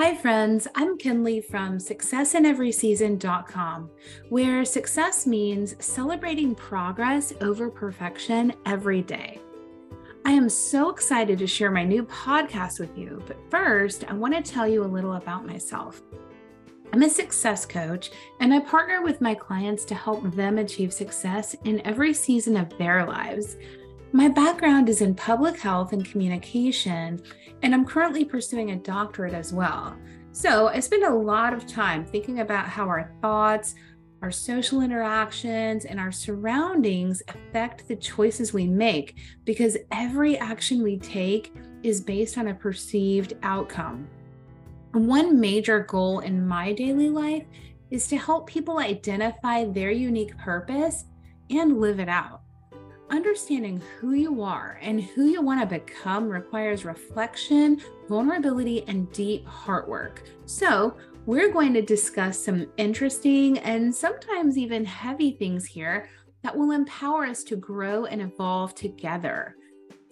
Hi, friends. I'm Kenlie from successineveryseason.com, where success means celebrating progress over perfection every day. I am so excited to share my new podcast with you, but first, I want to tell you a little about myself. I'm a success coach, and I partner with my clients to help them achieve success in every season of their lives my background is in public health and communication, and I'm currently pursuing a doctorate as well. So I spend a lot of time thinking about how our thoughts, our social interactions, and our surroundings affect the choices we make because every action we take is based on a perceived outcome. One major goal in my daily life is to help people identify their unique purpose and live it out. Understanding who you are and who you want to become requires reflection, vulnerability, and deep heart work. So, we're going to discuss some interesting and sometimes even heavy things here that will empower us to grow and evolve together.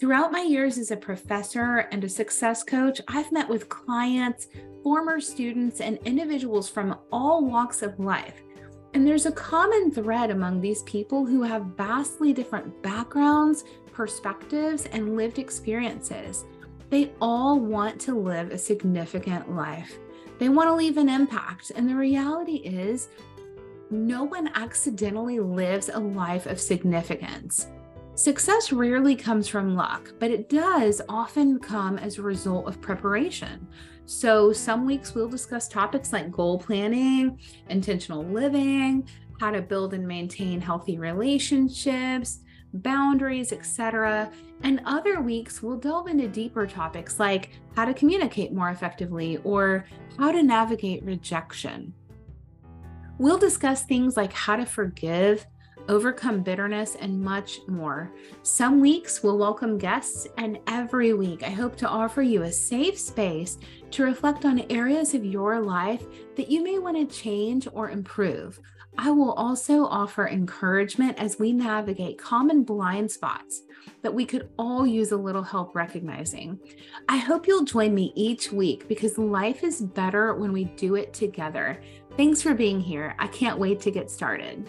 Throughout my years as a professor and a success coach, I've met with clients, former students, and individuals from all walks of life and there's a common thread among these people who have vastly different backgrounds, perspectives, and lived experiences. They all want to live a significant life. They want to leave an impact. And the reality is, no one accidentally lives a life of significance. Success rarely comes from luck, but it does often come as a result of preparation. So, some weeks we'll discuss topics like goal planning, intentional living, how to build and maintain healthy relationships, boundaries, etc. And other weeks we'll delve into deeper topics like how to communicate more effectively or how to navigate rejection. We'll discuss things like how to forgive overcome bitterness, and much more. Some weeks we'll welcome guests, and every week I hope to offer you a safe space to reflect on areas of your life that you may want to change or improve. I will also offer encouragement as we navigate common blind spots that we could all use a little help recognizing. I hope you'll join me each week because life is better when we do it together. Thanks for being here. I can't wait to get started.